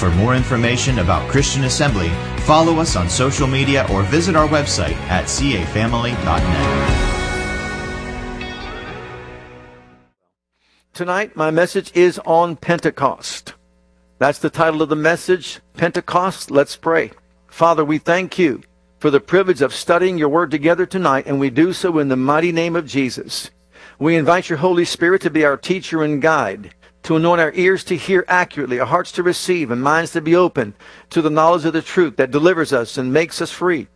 For more information about Christian Assembly, follow us on social media or visit our website at cafamily.net. Tonight, my message is on Pentecost. That's the title of the message, Pentecost. Let's pray. Father, we thank you for the privilege of studying your word together tonight, and we do so in the mighty name of Jesus. We invite your Holy Spirit to be our teacher and guide to anoint our ears to hear accurately, our hearts to receive, and minds to be open to the knowledge of the truth that delivers us and makes us free.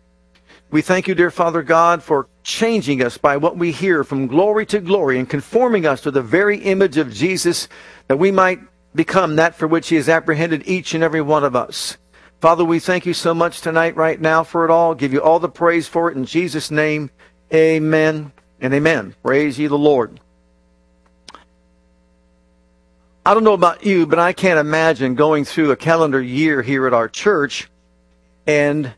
We thank you, dear Father God, for changing us by what we hear from glory to glory and conforming us to the very image of Jesus that we might become that for which He has apprehended each and every one of us. Father, we thank you so much tonight, right now, for it all. Give you all the praise for it in Jesus' name. Amen and amen. Praise ye the Lord. I don't know about you, but I can't imagine going through a calendar year here at our church and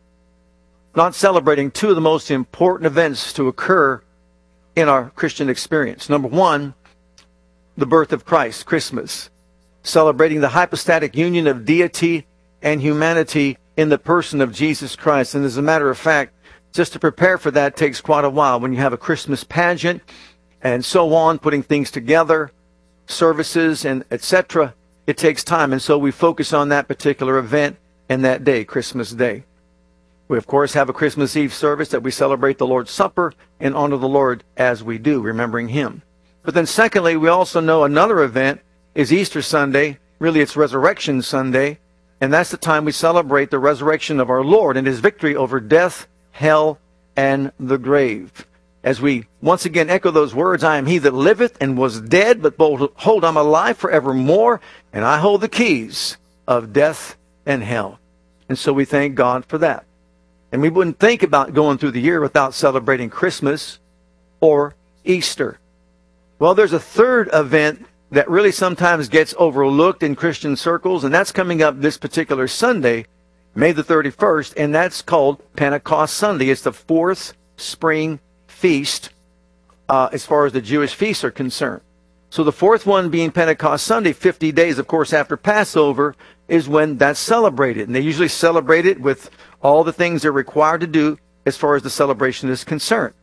not celebrating two of the most important events to occur in our Christian experience. Number one, the birth of Christ, Christmas, celebrating the hypostatic union of deity and humanity in the person of Jesus Christ. And as a matter of fact, just to prepare for that takes quite a while when you have a Christmas pageant and so on, putting things together services and etc. It takes time, and so we focus on that particular event and that day, Christmas Day. We of course have a Christmas Eve service that we celebrate the Lord's Supper and honor the Lord as we do, remembering Him. But then secondly, we also know another event is Easter Sunday. Really, it's Resurrection Sunday. And that's the time we celebrate the resurrection of our Lord and His victory over death, hell, and the grave as we once again echo those words, I am he that liveth and was dead, but behold, I'm alive forevermore, and I hold the keys of death and hell. And so we thank God for that. And we wouldn't think about going through the year without celebrating Christmas or Easter. Well, there's a third event that really sometimes gets overlooked in Christian circles, and that's coming up this particular Sunday, May the 31st, and that's called Pentecost Sunday. It's the fourth spring feast uh, as far as the Jewish feasts are concerned. So the fourth one being Pentecost Sunday, 50 days, of course, after Passover, is when that's celebrated. And they usually celebrate it with all the things they're required to do as far as the celebration is concerned.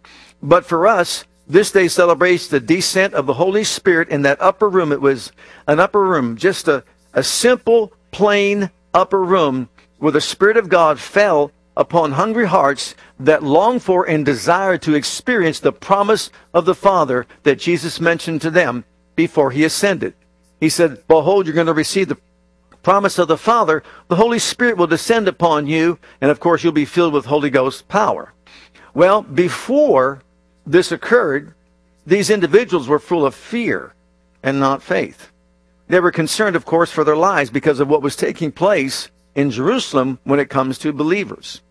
But for us, this day celebrates the descent of the Holy Spirit in that upper room. It was an upper room, just a, a simple, plain upper room where the Spirit of God fell upon hungry hearts that long for and desire to experience the promise of the Father that Jesus mentioned to them before he ascended. He said, Behold, you're going to receive the promise of the Father. The Holy Spirit will descend upon you, and of course, you'll be filled with Holy Ghost power. Well, before this occurred, these individuals were full of fear and not faith. They were concerned, of course, for their lives because of what was taking place in Jerusalem when it comes to believers.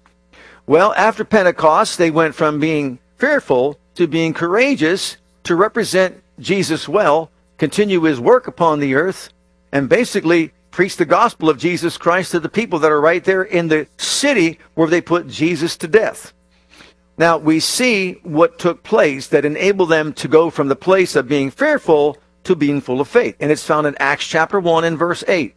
Well, after Pentecost, they went from being fearful to being courageous to represent Jesus well, continue his work upon the earth, and basically preach the gospel of Jesus Christ to the people that are right there in the city where they put Jesus to death. Now, we see what took place that enabled them to go from the place of being fearful to being full of faith. And it's found in Acts chapter 1 and verse 8.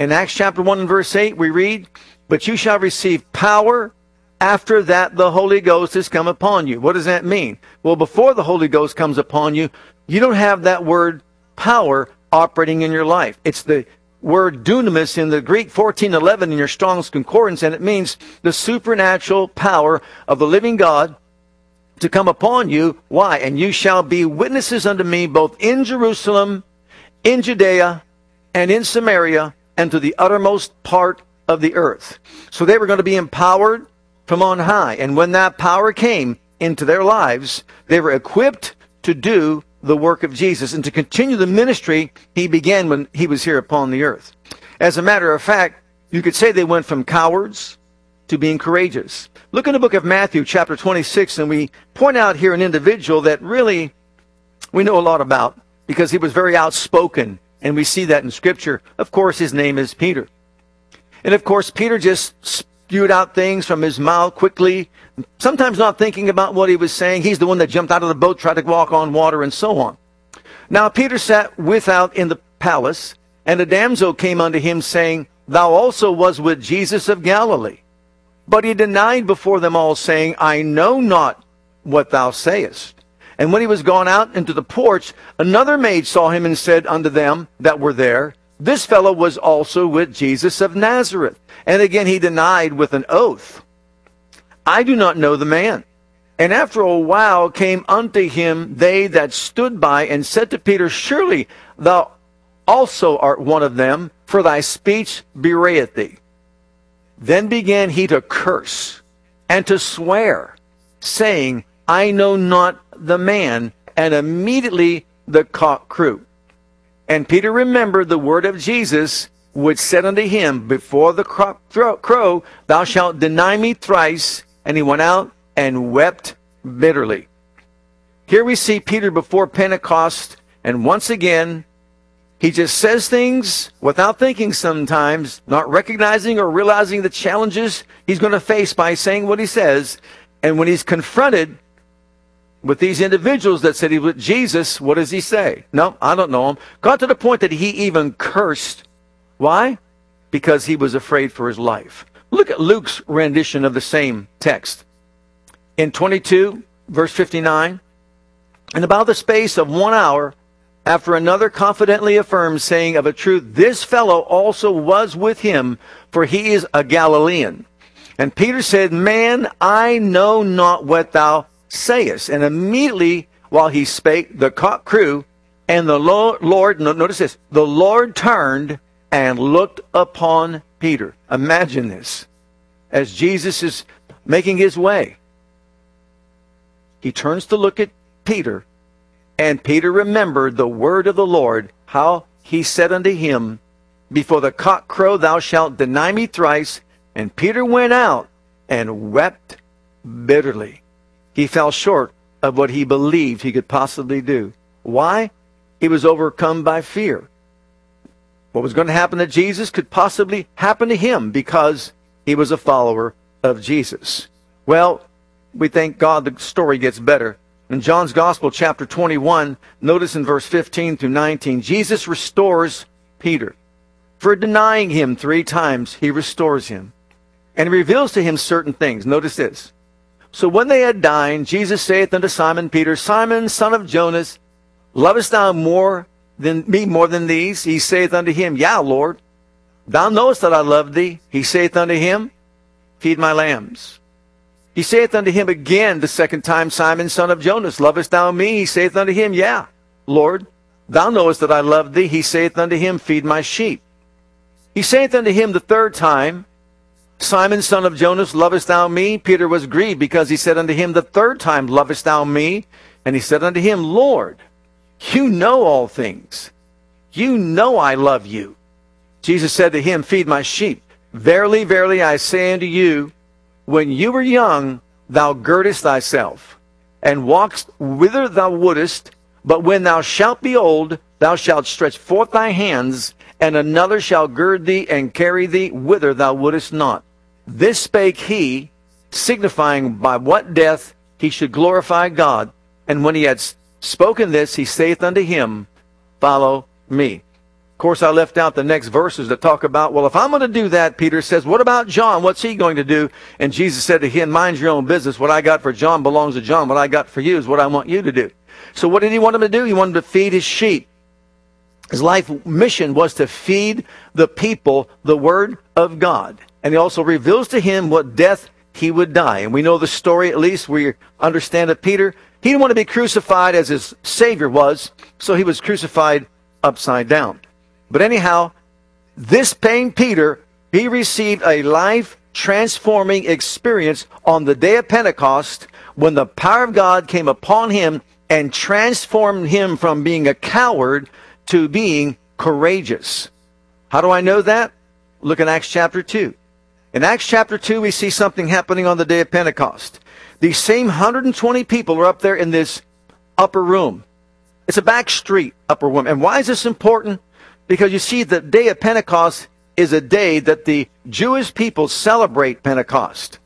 In Acts chapter 1 and verse 8, we read, But you shall receive power after that the Holy Ghost has come upon you. What does that mean? Well, before the Holy Ghost comes upon you, you don't have that word power operating in your life. It's the word dunamis in the Greek 1411 in your Strong's Concordance, and it means the supernatural power of the living God to come upon you. Why? And you shall be witnesses unto me both in Jerusalem, in Judea, and in Samaria, and to the uttermost part of the earth. So they were going to be empowered from on high. And when that power came into their lives, they were equipped to do the work of Jesus and to continue the ministry he began when he was here upon the earth. As a matter of fact, you could say they went from cowards to being courageous, Look in the book of Matthew, chapter 26, and we point out here an individual that really we know a lot about because he was very outspoken, and we see that in Scripture. Of course, his name is Peter. And of course, Peter just spewed out things from his mouth quickly, sometimes not thinking about what he was saying. He's the one that jumped out of the boat, tried to walk on water, and so on. Now Peter sat without in the palace, and a damsel came unto him, saying, Thou also was with Jesus of Galilee. But he denied before them all, saying, I know not what thou sayest. And when he was gone out into the porch, another maid saw him and said unto them that were there, This fellow was also with Jesus of Nazareth. And again he denied with an oath, I do not know the man. And after a while came unto him they that stood by and said to Peter, Surely thou also art one of them, for thy speech bewrayeth thee. Then began he to curse and to swear, saying, I know not the man. And immediately the cock crew. And Peter remembered the word of Jesus, which said unto him, Before the crow, thou shalt deny me thrice. And he went out and wept bitterly. Here we see Peter before Pentecost, and once again, he just says things without thinking sometimes, not recognizing or realizing the challenges he's going to face by saying what he says. And when he's confronted with these individuals that said he was with Jesus, what does he say? No, I don't know him. Got to the point that he even cursed. Why? Because he was afraid for his life. Look at Luke's rendition of the same text. In 22, verse 59, in about the space of one hour, after another confidently affirmed, saying of a truth, This fellow also was with him, for he is a Galilean. And Peter said, Man, I know not what thou sayest. And immediately while he spake, the cock crew, and the Lord, notice this, the Lord turned and looked upon Peter. Imagine this. As Jesus is making his way, he turns to look at Peter and Peter remembered the word of the Lord, how he said unto him, Before the cock crow thou shalt deny me thrice. And Peter went out and wept bitterly. He fell short of what he believed he could possibly do. Why? He was overcome by fear. What was going to happen to Jesus could possibly happen to him because he was a follower of Jesus. Well, we thank God the story gets better in John's Gospel, chapter 21, notice in verse 15 through 19, Jesus restores Peter. For denying him three times, he restores him and reveals to him certain things. Notice this. So when they had dined, Jesus saith unto Simon Peter, Simon, son of Jonas, lovest thou more than me more than these? He saith unto him, Yea, Lord. Thou knowest that I love thee. He saith unto him, Feed my lambs. He saith unto him again the second time, Simon, son of Jonas, lovest thou me? He saith unto him, Yeah, Lord, thou knowest that I love thee. He saith unto him, Feed my sheep. He saith unto him the third time, Simon, son of Jonas, lovest thou me? Peter was grieved because he said unto him the third time, Lovest thou me? And he said unto him, Lord, you know all things. You know I love you. Jesus said to him, Feed my sheep. Verily, verily, I say unto you, when you were young, thou girdest thyself, and walkest whither thou wouldest, but when thou shalt be old, thou shalt stretch forth thy hands, and another shall gird thee and carry thee whither thou wouldest not. This spake he, signifying by what death he should glorify God. And when he had spoken this, he saith unto him, Follow me Of course, I left out the next verses that talk about, well, if I'm going to do that, Peter says, what about John? What's he going to do? And Jesus said to him, mind your own business. What I got for John belongs to John. What I got for you is what I want you to do. So what did he want him to do? He wanted to feed his sheep. His life mission was to feed the people the word of God. And he also reveals to him what death he would die. And we know the story, at least we understand that Peter, he didn't want to be crucified as his Savior was, so he was crucified upside down. But anyhow, this pain Peter, he received a life transforming experience on the day of Pentecost when the power of God came upon him and transformed him from being a coward to being courageous. How do I know that? Look in Acts chapter 2. In Acts chapter 2, we see something happening on the day of Pentecost. These same 120 people are up there in this upper room. It's a back street upper room. And why is this important? Because you see, the day of Pentecost is a day that the Jewish people celebrate Pentecost.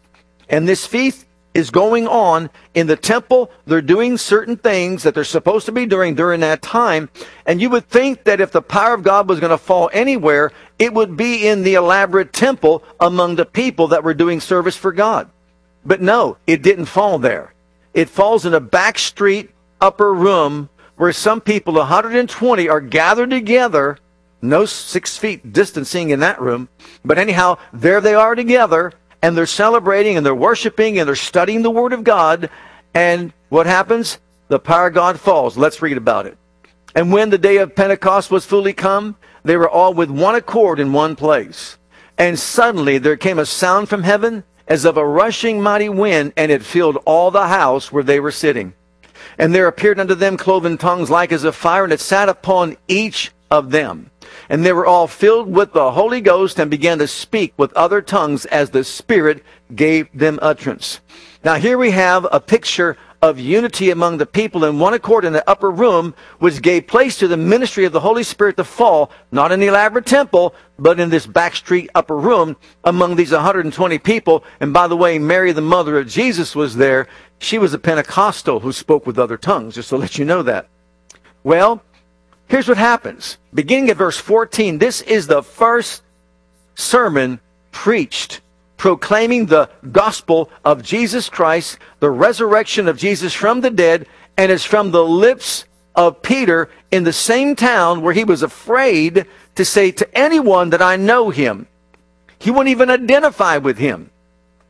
And this feast is going on in the temple. They're doing certain things that they're supposed to be doing during that time. And you would think that if the power of God was going to fall anywhere, it would be in the elaborate temple among the people that were doing service for God. But no, it didn't fall there. It falls in a back street upper room where some people, 120, are gathered together. No six feet distancing in that room. But anyhow, there they are together and they're celebrating and they're worshiping and they're studying the Word of God. And what happens? The power of God falls. Let's read about it. And when the day of Pentecost was fully come, they were all with one accord in one place. And suddenly there came a sound from heaven as of a rushing mighty wind, and it filled all the house where they were sitting. And there appeared unto them cloven tongues like as of fire, and it sat upon each of them. And they were all filled with the Holy Ghost and began to speak with other tongues as the Spirit gave them utterance. Now here we have a picture of unity among the people in one accord in the upper room, which gave place to the ministry of the Holy Spirit to fall, not in the elaborate temple, but in this back street upper room among these 120 people. And by the way, Mary, the mother of Jesus, was there. She was a Pentecostal who spoke with other tongues, just to let you know that. Well, Here's what happens. Beginning at verse 14, this is the first sermon preached proclaiming the gospel of Jesus Christ, the resurrection of Jesus from the dead, and it's from the lips of Peter in the same town where he was afraid to say to anyone that I know him. He wouldn't even identify with him.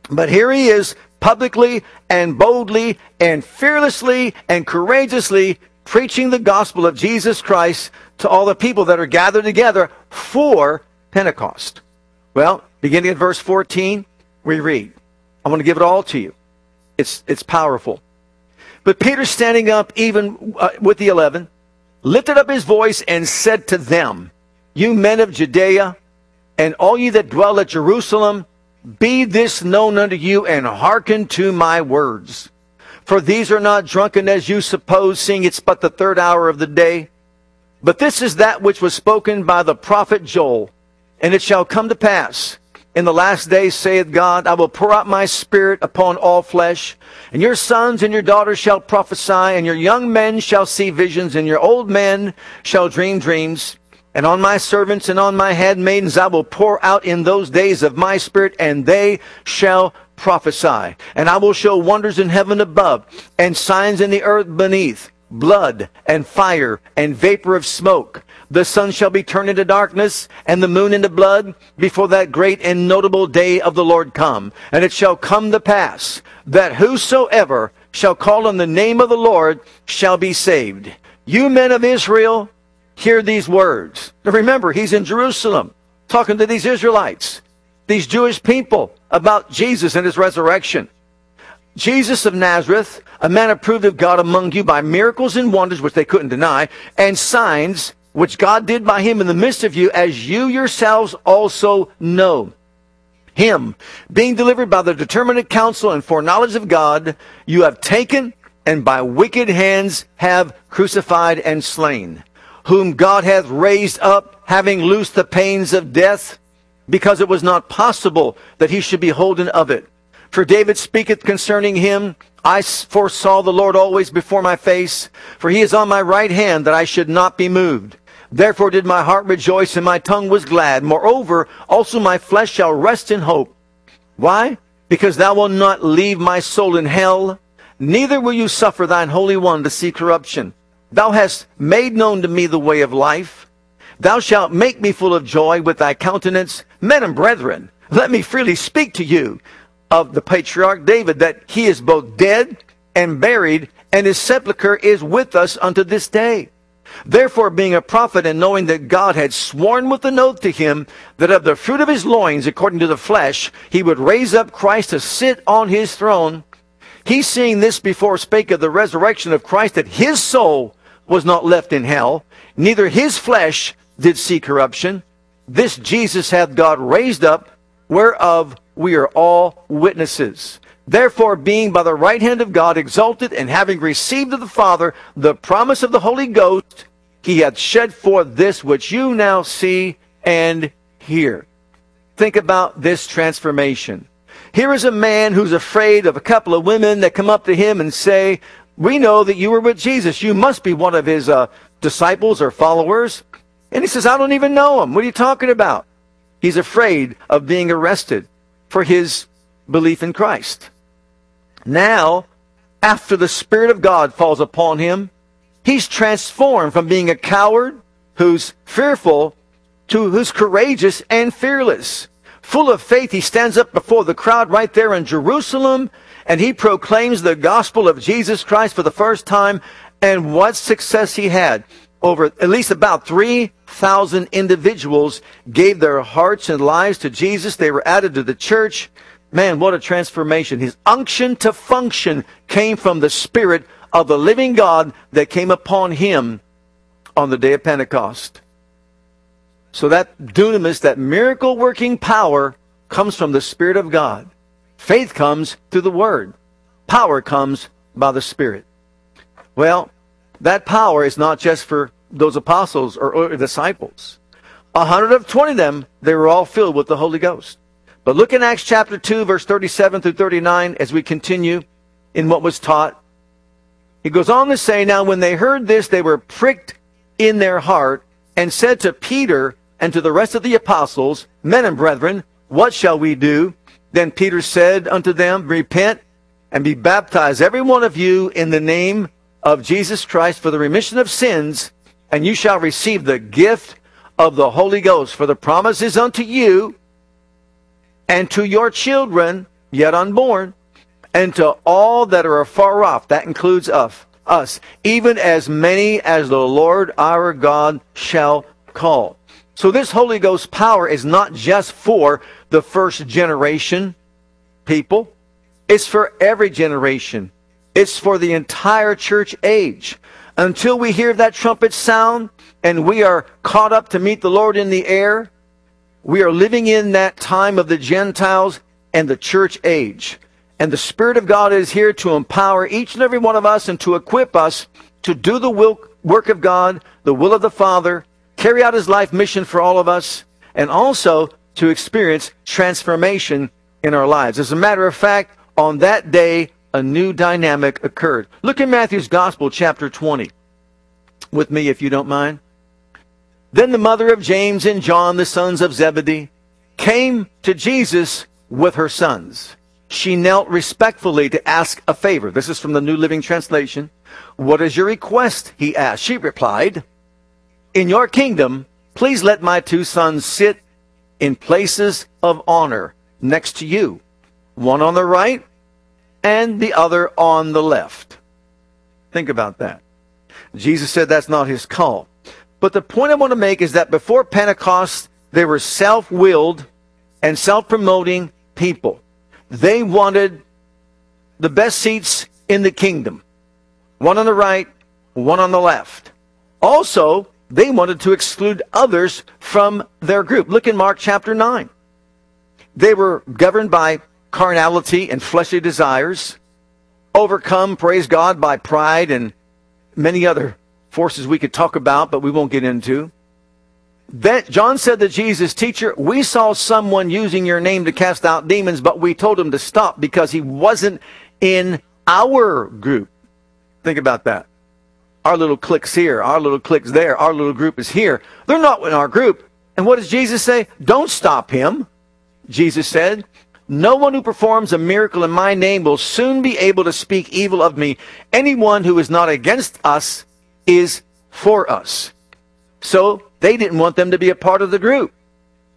But here he is publicly and boldly and fearlessly and courageously preaching the gospel of Jesus Christ to all the people that are gathered together for Pentecost. Well, beginning at verse 14, we read. I'm going to give it all to you. It's, it's powerful. But Peter, standing up even uh, with the eleven, lifted up his voice and said to them, You men of Judea, and all ye that dwell at Jerusalem, be this known unto you, and hearken to my words. For these are not drunken as you suppose, seeing it's but the third hour of the day. But this is that which was spoken by the prophet Joel. And it shall come to pass in the last days, saith God, I will pour out my spirit upon all flesh, and your sons and your daughters shall prophesy, and your young men shall see visions, and your old men shall dream dreams. And on my servants and on my handmaidens I will pour out in those days of my spirit, and they shall prophesy. And I will show wonders in heaven above and signs in the earth beneath, blood and fire and vapor of smoke. The sun shall be turned into darkness and the moon into blood before that great and notable day of the Lord come. And it shall come to pass that whosoever shall call on the name of the Lord shall be saved. You men of Israel, hear these words. Now remember, he's in Jerusalem talking to these Israelites these Jewish people about Jesus and his resurrection. Jesus of Nazareth, a man approved of God among you by miracles and wonders which they couldn't deny, and signs which God did by him in the midst of you, as you yourselves also know. Him, being delivered by the determinate counsel and foreknowledge of God, you have taken and by wicked hands have crucified and slain, whom God hath raised up, having loosed the pains of death, because it was not possible that he should be holden of it. For David speaketh concerning him, I foresaw the Lord always before my face, for he is on my right hand that I should not be moved. Therefore did my heart rejoice and my tongue was glad. Moreover, also my flesh shall rest in hope. Why? Because thou wilt not leave my soul in hell, neither will you suffer thine Holy One to see corruption. Thou hast made known to me the way of life. Thou shalt make me full of joy with thy countenance. Men and brethren, let me freely speak to you of the patriarch David, that he is both dead and buried, and his sepulchre is with us unto this day. Therefore, being a prophet and knowing that God had sworn with an oath to him that of the fruit of his loins, according to the flesh, he would raise up Christ to sit on his throne, he seeing this before spake of the resurrection of Christ, that his soul was not left in hell, neither his flesh did see corruption. This Jesus hath God raised up, whereof we are all witnesses. Therefore, being by the right hand of God exalted, and having received of the Father the promise of the Holy Ghost, he hath shed forth this which you now see and hear. Think about this transformation. Here is a man who's afraid of a couple of women that come up to him and say, We know that you were with Jesus. You must be one of his uh, disciples or followers. And he says, I don't even know him. What are you talking about? He's afraid of being arrested for his belief in Christ. Now, after the Spirit of God falls upon him, he's transformed from being a coward who's fearful to who's courageous and fearless. Full of faith, he stands up before the crowd right there in Jerusalem and he proclaims the gospel of Jesus Christ for the first time. And what success he had. Over at least about 3,000 individuals gave their hearts and lives to Jesus. They were added to the church. Man, what a transformation. His unction to function came from the Spirit of the living God that came upon him on the day of Pentecost. So that dunamis, that miracle working power, comes from the Spirit of God. Faith comes through the Word. Power comes by the Spirit. Well, that power is not just for those apostles or, or disciples. 120 of them, they were all filled with the Holy Ghost. But look in Acts chapter 2, verse 37 through 39 as we continue in what was taught. He goes on to say, Now when they heard this, they were pricked in their heart and said to Peter and to the rest of the apostles, Men and brethren, what shall we do? Then Peter said unto them, Repent and be baptized, every one of you, in the name of Jesus Christ for the remission of sins, and you shall receive the gift of the Holy Ghost. For the promise is unto you and to your children yet unborn, and to all that are afar off. That includes us, us, even as many as the Lord our God shall call. So this Holy Ghost power is not just for the first generation people. It's for every generation. It's for the entire church age. Until we hear that trumpet sound and we are caught up to meet the Lord in the air, we are living in that time of the Gentiles and the church age. And the Spirit of God is here to empower each and every one of us and to equip us to do the will, work of God, the will of the Father, carry out His life mission for all of us, and also to experience transformation in our lives. As a matter of fact, on that day, a new dynamic occurred. Look in Matthew's Gospel, chapter 20, with me, if you don't mind. Then the mother of James and John, the sons of Zebedee, came to Jesus with her sons. She knelt respectfully to ask a favor. This is from the New Living Translation. What is your request? He asked. She replied, In your kingdom, please let my two sons sit in places of honor next to you, one on the right and the other on the left. Think about that. Jesus said that's not his call. But the point I want to make is that before Pentecost, they were self willed and self promoting people. They wanted the best seats in the kingdom one on the right, one on the left. Also, they wanted to exclude others from their group. Look in Mark chapter 9. They were governed by carnality and fleshly desires, overcome, praise God, by pride and many other forces we could talk about, but we won't get into. That John said to Jesus, Teacher, we saw someone using your name to cast out demons, but we told him to stop because he wasn't in our group. Think about that. Our little cliques here, our little cliques there, our little group is here. They're not in our group. And what does Jesus say? Don't stop him. Jesus said, No one who performs a miracle in my name will soon be able to speak evil of me. Anyone who is not against us is for us. So they didn't want them to be a part of the group.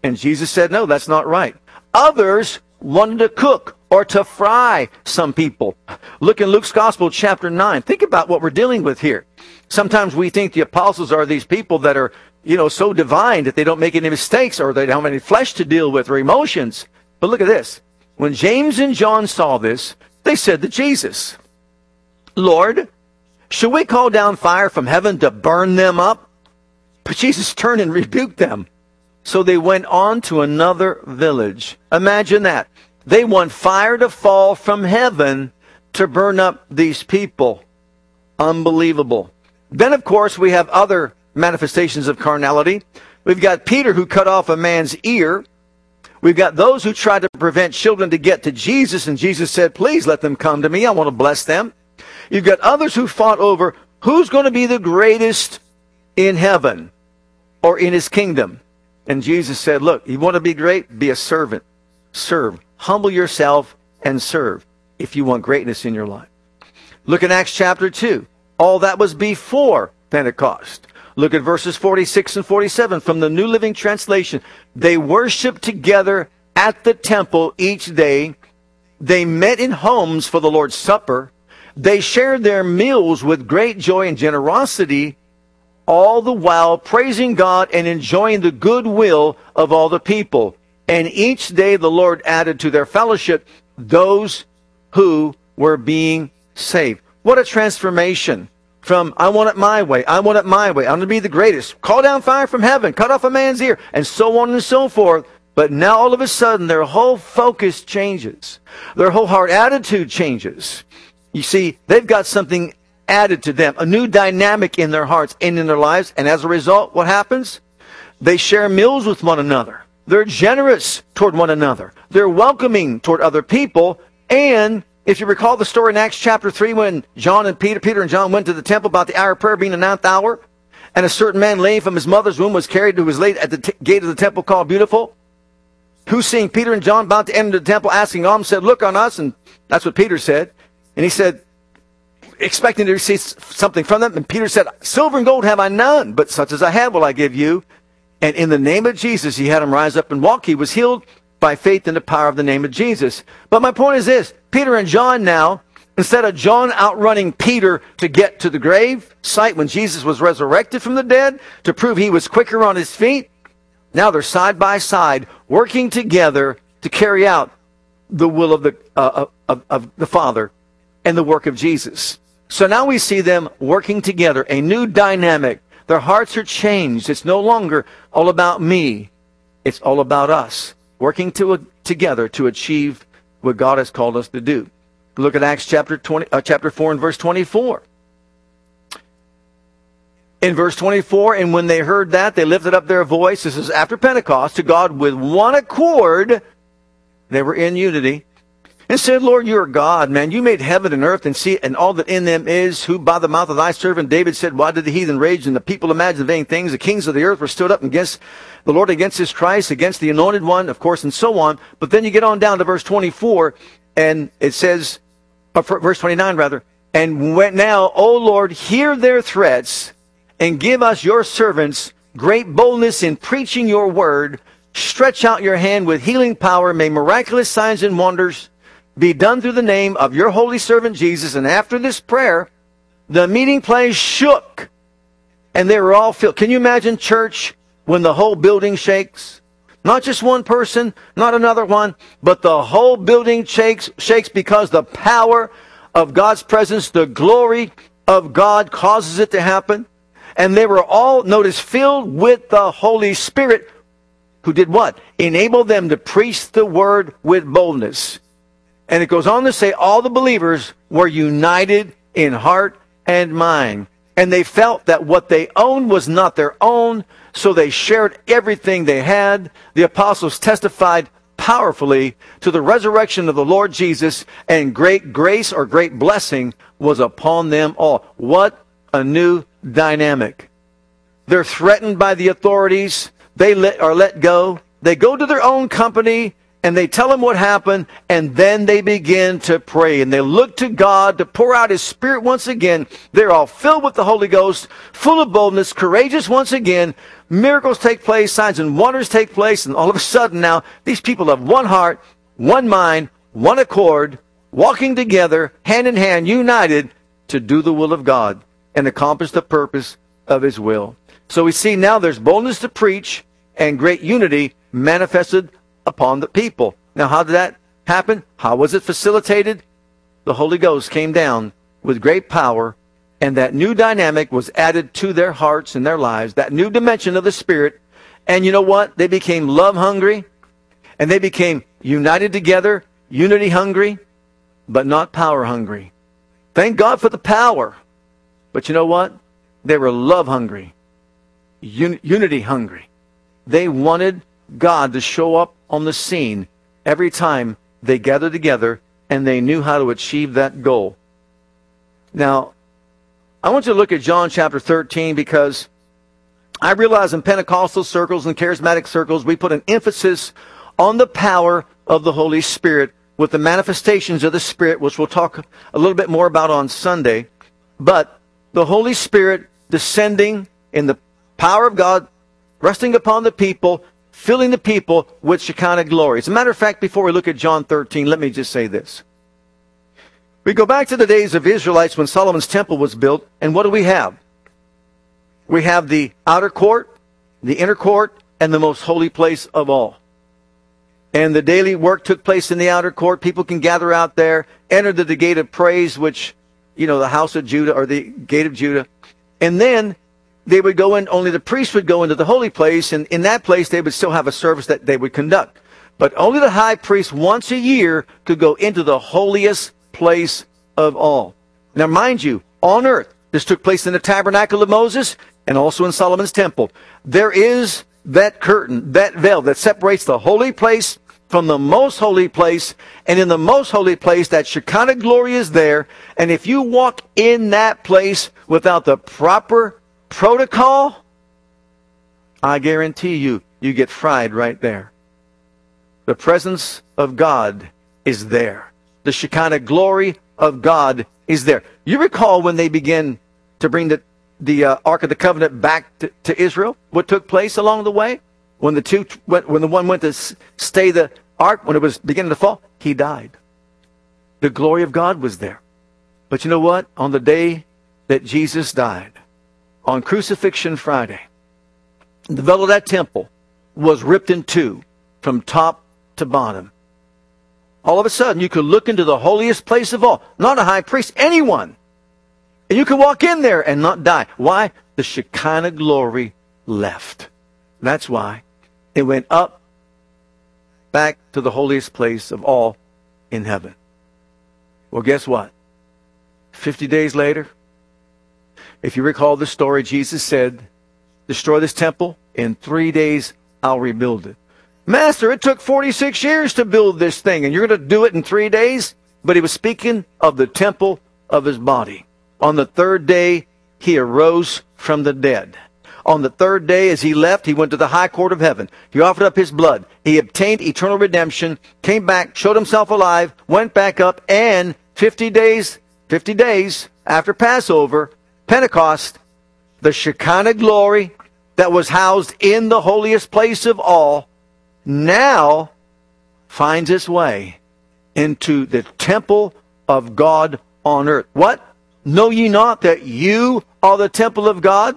And Jesus said, no, that's not right. Others wanted to cook or to fry some people. Look in Luke's Gospel, chapter 9. Think about what we're dealing with here. Sometimes we think the apostles are these people that are, you know, so divine that they don't make any mistakes or they don't have any flesh to deal with or emotions. But look at this. When James and John saw this, they said to Jesus, Lord, should we call down fire from heaven to burn them up? But Jesus turned and rebuked them, So they went on to another village. Imagine that. They want fire to fall from heaven to burn up these people. Unbelievable. Then, of course, we have other manifestations of carnality. We've got Peter who cut off a man's ear. We've got those who tried to prevent children to get to Jesus, and Jesus said, Please let them come to me. I want to bless them. You've got others who fought over who's going to be the greatest in heaven or in his kingdom. And Jesus said, Look, you want to be great? Be a servant. Serve. Humble yourself and serve if you want greatness in your life. Look at Acts chapter 2. All that was before Pentecost. Look at verses 46 and 47 from the New Living Translation. They worshiped together at the temple each day. They met in homes for the Lord's Supper. They shared their meals with great joy and generosity, all the while praising God and enjoying the goodwill of all the people. And each day the Lord added to their fellowship those who were being saved. What a transformation from I want it my way, I want it my way, I'm going to be the greatest. Call down fire from heaven, cut off a man's ear, and so on and so forth. But now all of a sudden their whole focus changes. Their whole heart attitude changes. You see, they've got something added to them, a new dynamic in their hearts and in their lives. And as a result, what happens? They share meals with one another. They're generous toward one another. They're welcoming toward other people. And if you recall the story in Acts chapter 3 when John and Peter, Peter and John went to the temple about the hour of prayer being the ninth hour, and a certain man laying from his mother's womb was carried who was laid at the t- gate of the temple called Beautiful, who seeing Peter and John about to enter the temple asking alms said, look on us, and that's what Peter said. And he said, expecting to receive something from them. And Peter said, Silver and gold have I none, but such as I have will I give you. And in the name of Jesus, he had him rise up and walk. He was healed by faith in the power of the name of Jesus. But my point is this Peter and John now, instead of John outrunning Peter to get to the grave site when Jesus was resurrected from the dead, to prove he was quicker on his feet, now they're side by side, working together to carry out the will of the, uh, of, of the Father and the work of Jesus. So now we see them working together, a new dynamic. Their hearts are changed. It's no longer all about me. It's all about us working to, together to achieve what God has called us to do. Look at Acts chapter 20, uh, chapter 4 and verse 24. In verse 24, and when they heard that, they lifted up their voice. This is after Pentecost to God with one accord. They were in unity and said, Lord, you are God, man. You made heaven and earth and sea and all that in them is, who by the mouth of thy servant David said, Why did the heathen rage and the people imagine vain things? The kings of the earth were stood up against the Lord, against his Christ, against the anointed one, of course, and so on. But then you get on down to verse 24, and it says, uh, verse 29 rather, and when now, O Lord, hear their threats and give us your servants great boldness in preaching your word. Stretch out your hand with healing power. May miraculous signs and wonders be done through the name of your holy servant Jesus. And after this prayer, the meeting place shook and they were all filled. Can you imagine church when the whole building shakes? Not just one person, not another one, but the whole building shakes, shakes because the power of God's presence, the glory of God causes it to happen. And they were all, notice, filled with the Holy Spirit who did what? Enabled them to preach the word with boldness. And it goes on to say all the believers were united in heart and mind. And they felt that what they owned was not their own, so they shared everything they had. The apostles testified powerfully to the resurrection of the Lord Jesus, and great grace or great blessing was upon them all. What a new dynamic. They're threatened by the authorities. They let, are let go. They go to their own company and they tell him what happened, and then they begin to pray. And they look to God to pour out His Spirit once again. They're all filled with the Holy Ghost, full of boldness, courageous once again. Miracles take place, signs and wonders take place, and all of a sudden now, these people have one heart, one mind, one accord, walking together, hand in hand, united to do the will of God and accomplish the purpose of His will. So we see now there's boldness to preach and great unity manifested upon the people. Now, how did that happen? How was it facilitated? The Holy Ghost came down with great power, and that new dynamic was added to their hearts and their lives, that new dimension of the Spirit, And you know what? They became love hungry and they became united together, unity hungry, but not power hungry. Thank God for the power. But you know what? They were love hungry, un- unity hungry. They wanted God to show up on the scene every time they gathered together and they knew how to achieve that goal. Now, I want you to look at John chapter 13 because I realize in Pentecostal circles and charismatic circles, we put an emphasis on the power of the Holy Spirit with the manifestations of the Spirit, which we'll talk a little bit more about on Sunday. But the Holy Spirit descending in the power of God, resting upon the people, filling the people with Shekinah glory. As a matter of fact, before we look at John 13, let me just say this. We go back to the days of Israelites when Solomon's temple was built, and what do we have? We have the outer court, the inner court, and the most holy place of all. And the daily work took place in the outer court. People can gather out there, enter the gate of praise, which, you know, the house of Judah or the gate of Judah. And then they would go in, only the priest would go into the holy place, and in that place they would still have a service that they would conduct. But only the high priest once a year could go into the holiest place of all. Now, mind you, on earth, this took place in the tabernacle of Moses and also in Solomon's temple. There is that curtain, that veil that separates the holy place from the most holy place. And in the most holy place, that Shekinah glory is there. And if you walk in that place without the proper protocol, I guarantee you, you get fried right there. The presence of God is there. The Shekinah glory of God is there. You recall when they begin to bring the the uh, Ark of the Covenant back to, to, Israel? What took place along the way? When the two, when the one went to stay the ark, when it was beginning to fall, he died. The glory of God was there. But you know what? On the day that Jesus died, on Crucifixion Friday, the veil of that temple was ripped in two from top to bottom. All of a sudden, you could look into the holiest place of all. Not a high priest, anyone and you could walk in there and not die. Why? The Shekinah glory left. That's why it went up back to the holiest place of all in heaven. Well, guess what? 50 days later, if you recall the story, Jesus said, Destroy this temple, in three days I'll rebuild it. Master, it took 46 years to build this thing, and you're going to do it in three days? But he was speaking of the temple of his body. On the third day, he arose from the dead. On the third day, as he left, he went to the high court of heaven. He offered up his blood. He obtained eternal redemption, came back, showed himself alive, went back up, and 50 days, 50 days after Passover, Pentecost, the Shekinah glory that was housed in the holiest place of all, now finds its way into the temple of God on earth. What? Know ye not that you are the temple of God?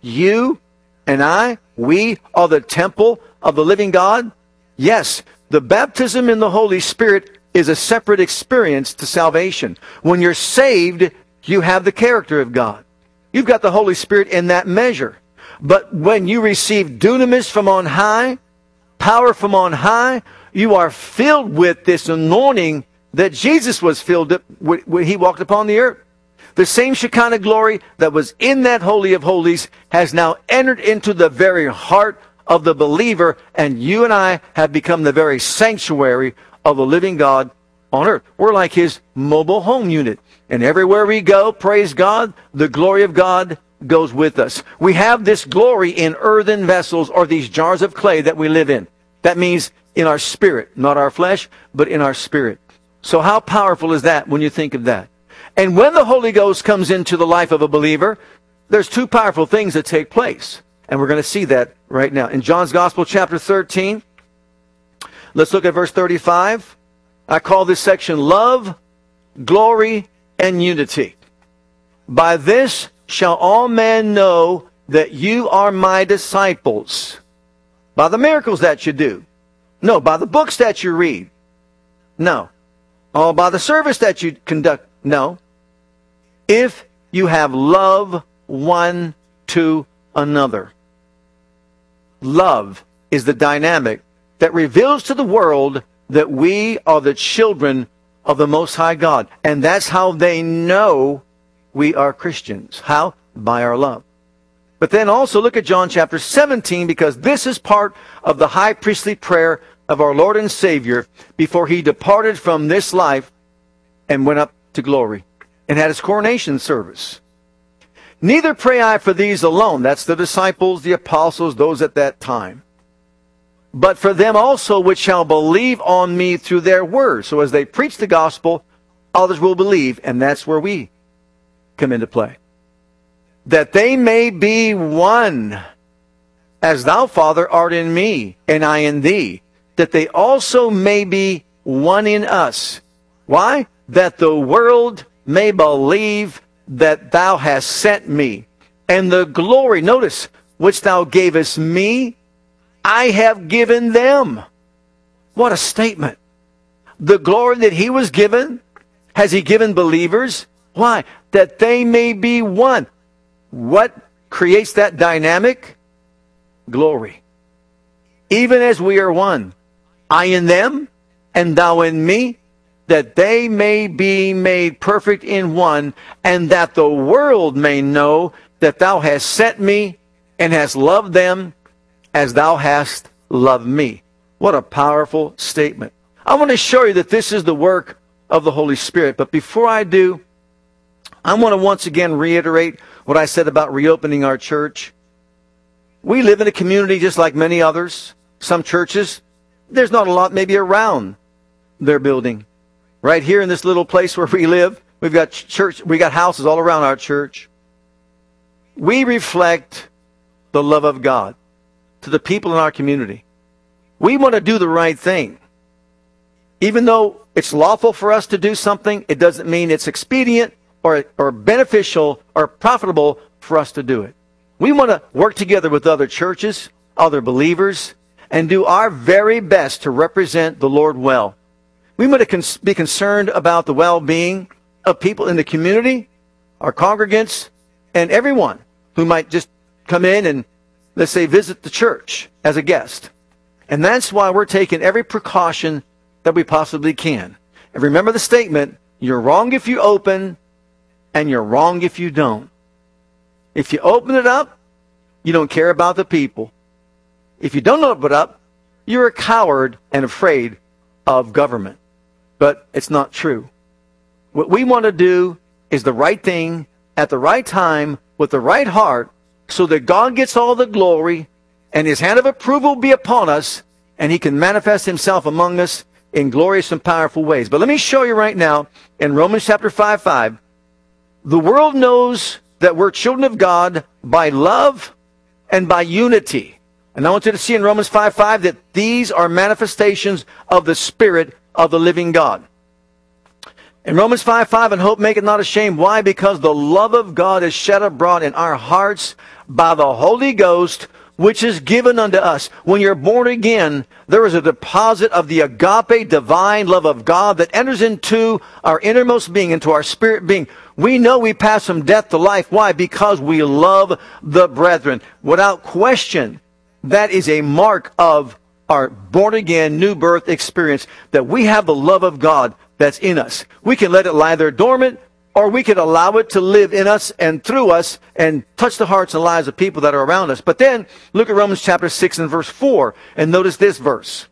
You and I, we are the temple of the living God? Yes, the baptism in the Holy Spirit is a separate experience to salvation. When you're saved, you have the character of God. You've got the Holy Spirit in that measure. But when you receive dunamis from on high, power from on high, you are filled with this anointing that Jesus was filled up with when he walked upon the earth. The same Shekinah glory that was in that Holy of Holies has now entered into the very heart of the believer, and you and I have become the very sanctuary of the living God on earth. We're like his mobile home unit. And everywhere we go, praise God, the glory of God goes with us. We have this glory in earthen vessels or these jars of clay that we live in. That means in our spirit, not our flesh, but in our spirit. So how powerful is that when you think of that? And when the Holy Ghost comes into the life of a believer, there's two powerful things that take place. And we're going to see that right now. In John's Gospel, chapter 13, let's look at verse 35. I call this section Love, Glory, and Unity. By this shall all men know that you are my disciples. By the miracles that you do. No, by the books that you read. No. Oh, by the service that you conduct. No. If you have love one to another. love is the dynamic that reveals to the world that we are the children of the Most High God. And that's how they know we are Christians. How? By our love. But then also look at John chapter 17 because this is part of the high priestly prayer of our Lord and Savior before he departed from this life and went up to glory and had his coronation service. Neither pray I for these alone. That's the disciples, the apostles, those at that time. But for them also which shall believe on me through their word. So as they preach the gospel, others will believe, and that's where we come into play. That they may be one, as thou, Father, art in me, and I in thee, that they also may be one in us. Why? That the world may believe that thou hast sent me. And the glory, notice, which thou gavest me, I have given them. What a statement. The glory that he was given, has he given believers? Why? That they may be one. What creates that dynamic? Glory. Even as we are one, I in them, and thou in me, that they may be made perfect in one, and that the world may know that thou hast sent me and hast loved them as thou hast loved me. What a powerful statement. I want to show you that this is the work of the Holy Spirit. But before I do, I want to once again reiterate what I said about reopening our church. We live in a community just like many others. Some churches, there's not a lot maybe around their building. Right here in this little place where we live, we've got church, we got houses all around our church. We reflect the love of God to the people in our community. We want to do the right thing. Even though it's lawful for us to do something, it doesn't mean it's expedient or, or beneficial or profitable for us to do it. We want to work together with other churches, other believers, and do our very best to represent the Lord well. We want to be concerned about the well-being of people in the community, our congregants, and everyone who might just come in and, let's say, visit the church as a guest. And that's why we're taking every precaution that we possibly can. And remember the statement, you're wrong if you open, and you're wrong if you don't. If you open it up, you don't care about the people. If you don't open it up, you're a coward and afraid of government but it's not true. What we want to do is the right thing at the right time with the right heart so that God gets all the glory and his hand of approval be upon us and he can manifest himself among us in glorious and powerful ways. But let me show you right now in Romans chapter 5 5. The world knows that we're children of God by love and by unity. And I want you to see in Romans 5 5 that these are manifestations of the Spirit of the living God. In Romans 5 5, and hope make it not ashamed. Why? Because the love of God is shed abroad in our hearts by the Holy Ghost, which is given unto us. When you're born again, there is a deposit of the agape divine love of God that enters into our innermost being, into our spirit being. We know we pass from death to life. Why? Because we love the brethren. Without question, that is a mark of our born again, new birth experience, that we have the love of God that's in us. We can let it lie there dormant, or we can allow it to live in us and through us and touch the hearts and lives of people that are around us. But then look at Romans chapter 6 and verse 4 and notice this verse.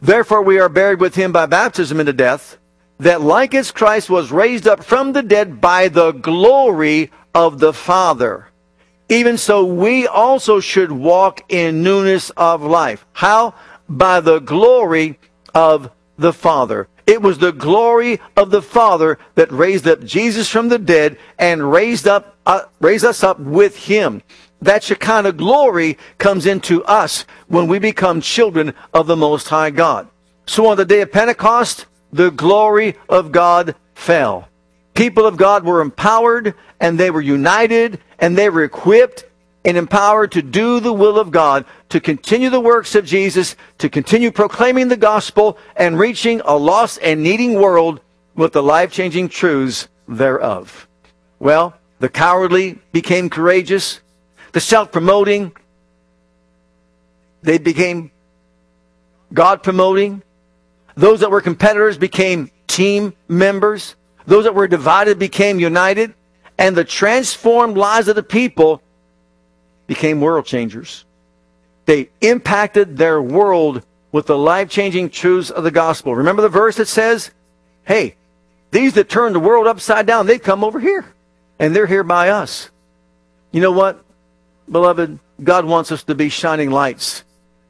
Therefore we are buried with him by baptism into death, that like as Christ was raised up from the dead by the glory of the Father even so we also should walk in newness of life. How? By the glory of the Father. It was the glory of the Father that raised up Jesus from the dead and raised up uh, raised us up with him. That Shekinah glory comes into us when we become children of the Most High God. So on the day of Pentecost, the glory of God fell people of God were empowered and they were united and they were equipped and empowered to do the will of God, to continue the works of Jesus, to continue proclaiming the gospel and reaching a lost and needing world with the life-changing truths thereof. Well, the cowardly became courageous. The self-promoting they became God promoting. Those that were competitors became team members. Those that were divided became united. And the transformed lives of the people became world changers. They impacted their world with the life changing truths of the gospel. Remember the verse that says, Hey, these that turn the world upside down, they've come over here. And they're here by us. You know what, beloved? God wants us to be shining lights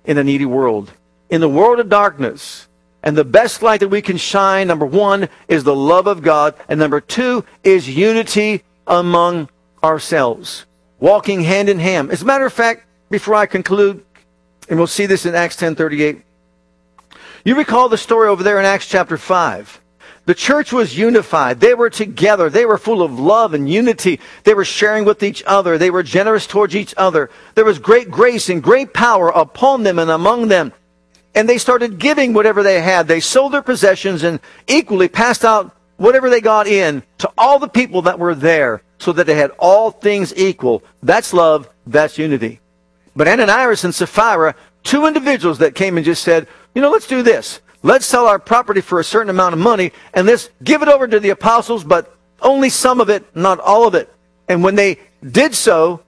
in a needy world. In the world of darkness, and the best light that we can shine, number one, is the love of God. And number two is unity among ourselves. Walking hand in hand. As a matter of fact, before I conclude, and we'll see this in Acts 10:38. You recall the story over there in Acts chapter 5. The church was unified. They were together. They were full of love and unity. They were sharing with each other. They were generous towards each other. There was great grace and great power upon them and among them and they started giving whatever they had. They sold their possessions and equally passed out whatever they got in to all the people that were there so that they had all things equal. That's love. That's unity. But Ananias and Sapphira, two individuals that came and just said, you know, let's do this. Let's sell our property for a certain amount of money and let's give it over to the apostles, but only some of it, not all of it. And when they did so,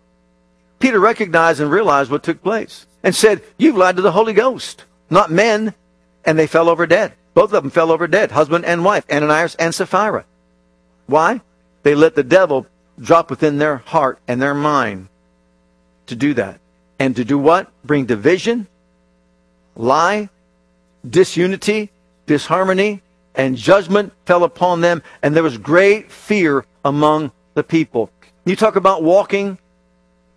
Peter recognized and realized what took place and said, you've lied to the Holy Ghost not men, and they fell over dead. Both of them fell over dead, husband and wife, Ananias and Sapphira. Why? They let the devil drop within their heart and their mind to do that. And to do what? Bring division, lie, disunity, disharmony, and judgment fell upon them, and there was great fear among the people. You talk about walking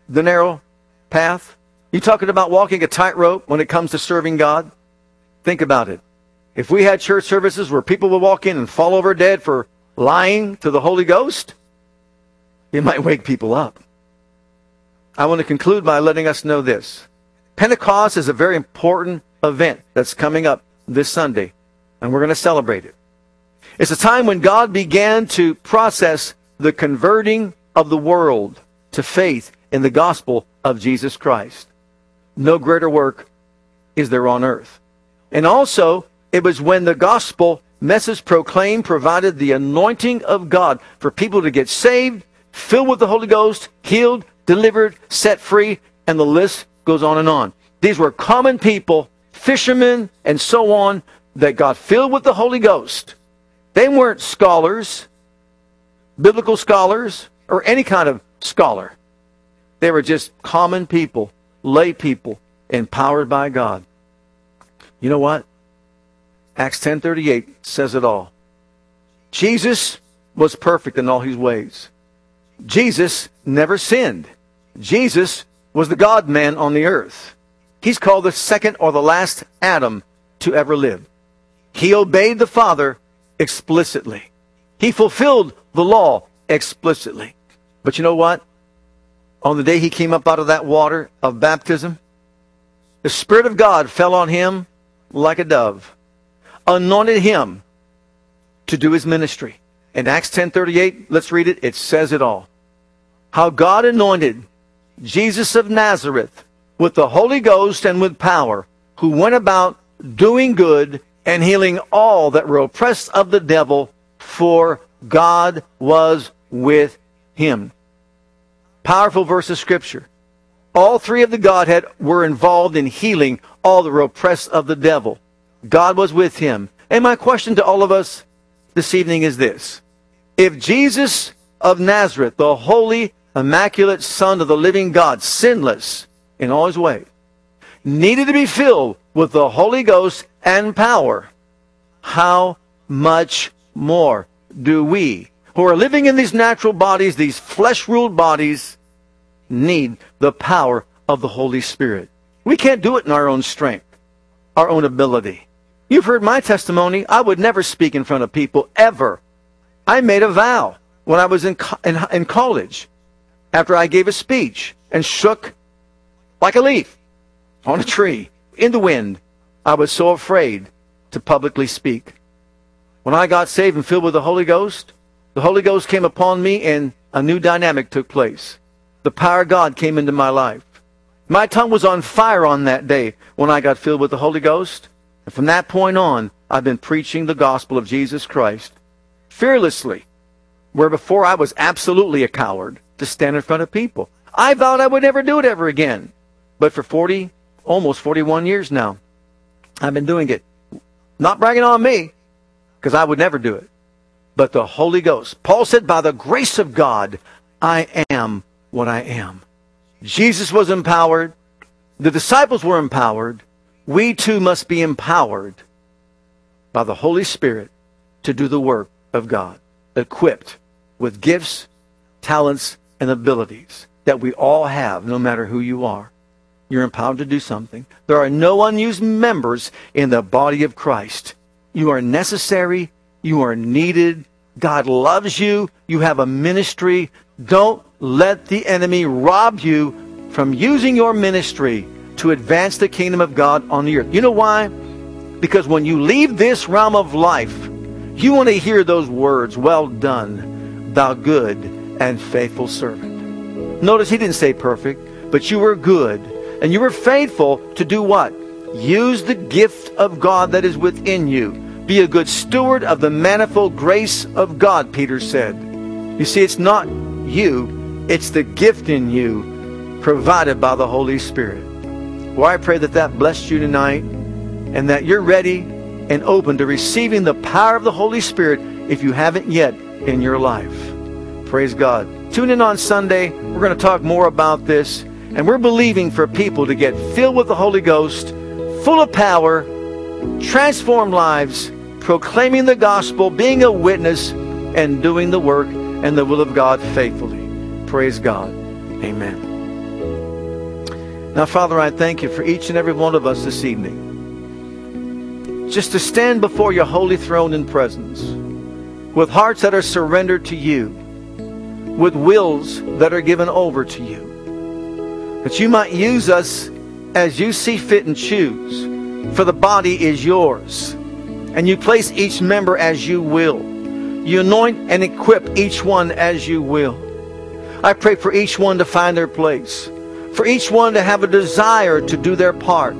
the narrow path. You talking about walking a tightrope when it comes to serving God? Think about it. If we had church services where people would walk in and fall over dead for lying to the Holy Ghost, it might wake people up. I want to conclude by letting us know this. Pentecost is a very important event that's coming up this Sunday, and we're going to celebrate it. It's a time when God began to process the converting of the world to faith in the gospel of Jesus Christ no greater work is there on earth. And also, it was when the gospel message proclaimed provided the anointing of God for people to get saved, filled with the Holy Ghost, healed, delivered, set free, and the list goes on and on. These were common people, fishermen, and so on, that got filled with the Holy Ghost. They weren't scholars, biblical scholars, or any kind of scholar. They were just common people lay people empowered by God. You know what? Acts 10:38 says it all. Jesus was perfect in all his ways. Jesus never sinned. Jesus was the God man on the earth. He's called the second or the last Adam to ever live. He obeyed the Father explicitly. He fulfilled the law explicitly. But you know what? on the day he came up out of that water of baptism, the Spirit of God fell on him like a dove, anointed him to do his ministry. In Acts 10:38, let's read it. It says it all. How God anointed Jesus of Nazareth with the Holy Ghost and with power, who went about doing good and healing all that were oppressed of the devil, for God was with him. Powerful verse of Scripture. All three of the Godhead were involved in healing all the oppressed of the devil. God was with him. And my question to all of us this evening is this. If Jesus of Nazareth, the holy, immaculate Son of the living God, sinless in all his ways, needed to be filled with the Holy Ghost and power, how much more do we who are living in these natural bodies, these flesh ruled bodies, need the power of the Holy Spirit. We can't do it in our own strength, our own ability. You've heard my testimony. I would never speak in front of people, ever. I made a vow when I was in, in, in college after I gave a speech and shook like a leaf on a tree in the wind. I was so afraid to publicly speak. When I got saved and filled with the Holy Ghost, the Holy Ghost came upon me and a new dynamic took place. The power of God came into my life. My tongue was on fire on that day when I got filled with the Holy Ghost. And from that point on, I've been preaching the gospel of Jesus Christ fearlessly, where before I was absolutely a coward to stand in front of people. I vowed I would never do it ever again. But for 40, almost 41 years now, I've been doing it. Not bragging on me, because I would never do it, but the Holy Ghost. Paul said, by the grace of God, I am what I am. Jesus was empowered. The disciples were empowered. We too must be empowered by the Holy Spirit to do the work of God, equipped with gifts, talents, and abilities that we all have, no matter who you are. You're empowered to do something. There are no unused members in the body of Christ. You are necessary. You are needed. God loves you. You have a ministry. Don't let the enemy rob you from using your ministry to advance the kingdom of God on the earth. You know why? Because when you leave this realm of life, you want to hear those words, well done, thou good and faithful servant. Notice he didn't say perfect, but you were good and you were faithful to do what? Use the gift of God that is within you. Be a good steward of the manifold grace of God, Peter said. You see, it's not you, it's the gift in you provided by the Holy Spirit. Well, I pray that that blessed you tonight and that you're ready and open to receiving the power of the Holy Spirit if you haven't yet in your life. Praise God. Tune in on Sunday. We're going to talk more about this. And we're believing for people to get filled with the Holy Ghost, full of power, transform lives, proclaiming the gospel, being a witness, and doing the work and the will of God faithfully. Praise God. Amen. Now, Father, I thank you for each and every one of us this evening. Just to stand before your holy throne in presence with hearts that are surrendered to you, with wills that are given over to you that you might use us as you see fit and choose. For the body is yours. And you place each member as you will. You anoint and equip each one as you will. I pray for each one to find their place. For each one to have a desire to do their part.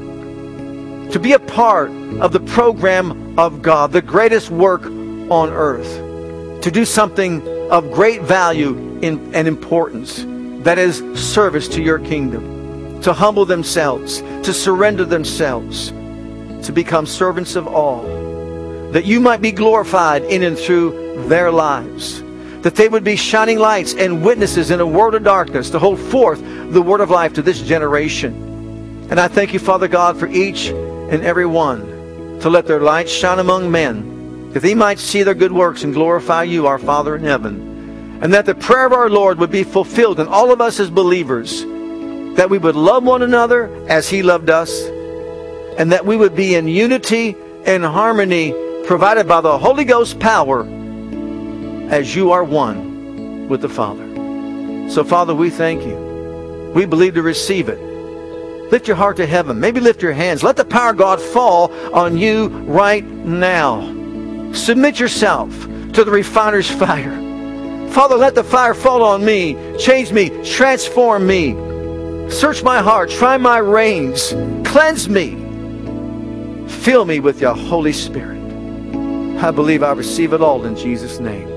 To be a part of the program of God, the greatest work on earth. To do something of great value in, and importance that is service to your kingdom, to humble themselves, to surrender themselves, to become servants of all, that you might be glorified in and through their lives, that they would be shining lights and witnesses in a world of darkness to hold forth the word of life to this generation. And I thank you, Father God, for each and every one to let their light shine among men, that they might see their good works and glorify you, our Father in heaven and that the prayer of our Lord would be fulfilled in all of us as believers, that we would love one another as He loved us, and that we would be in unity and harmony provided by the Holy Ghost power as you are one with the Father. So, Father, we thank you. We believe to receive it. Lift your heart to heaven. Maybe lift your hands. Let the power of God fall on you right now. Submit yourself to the refiner's fire. Father, let the fire fall on me, change me, transform me. Search my heart, try my reins, cleanse me. Fill me with your Holy Spirit. I believe I receive it all in Jesus' name.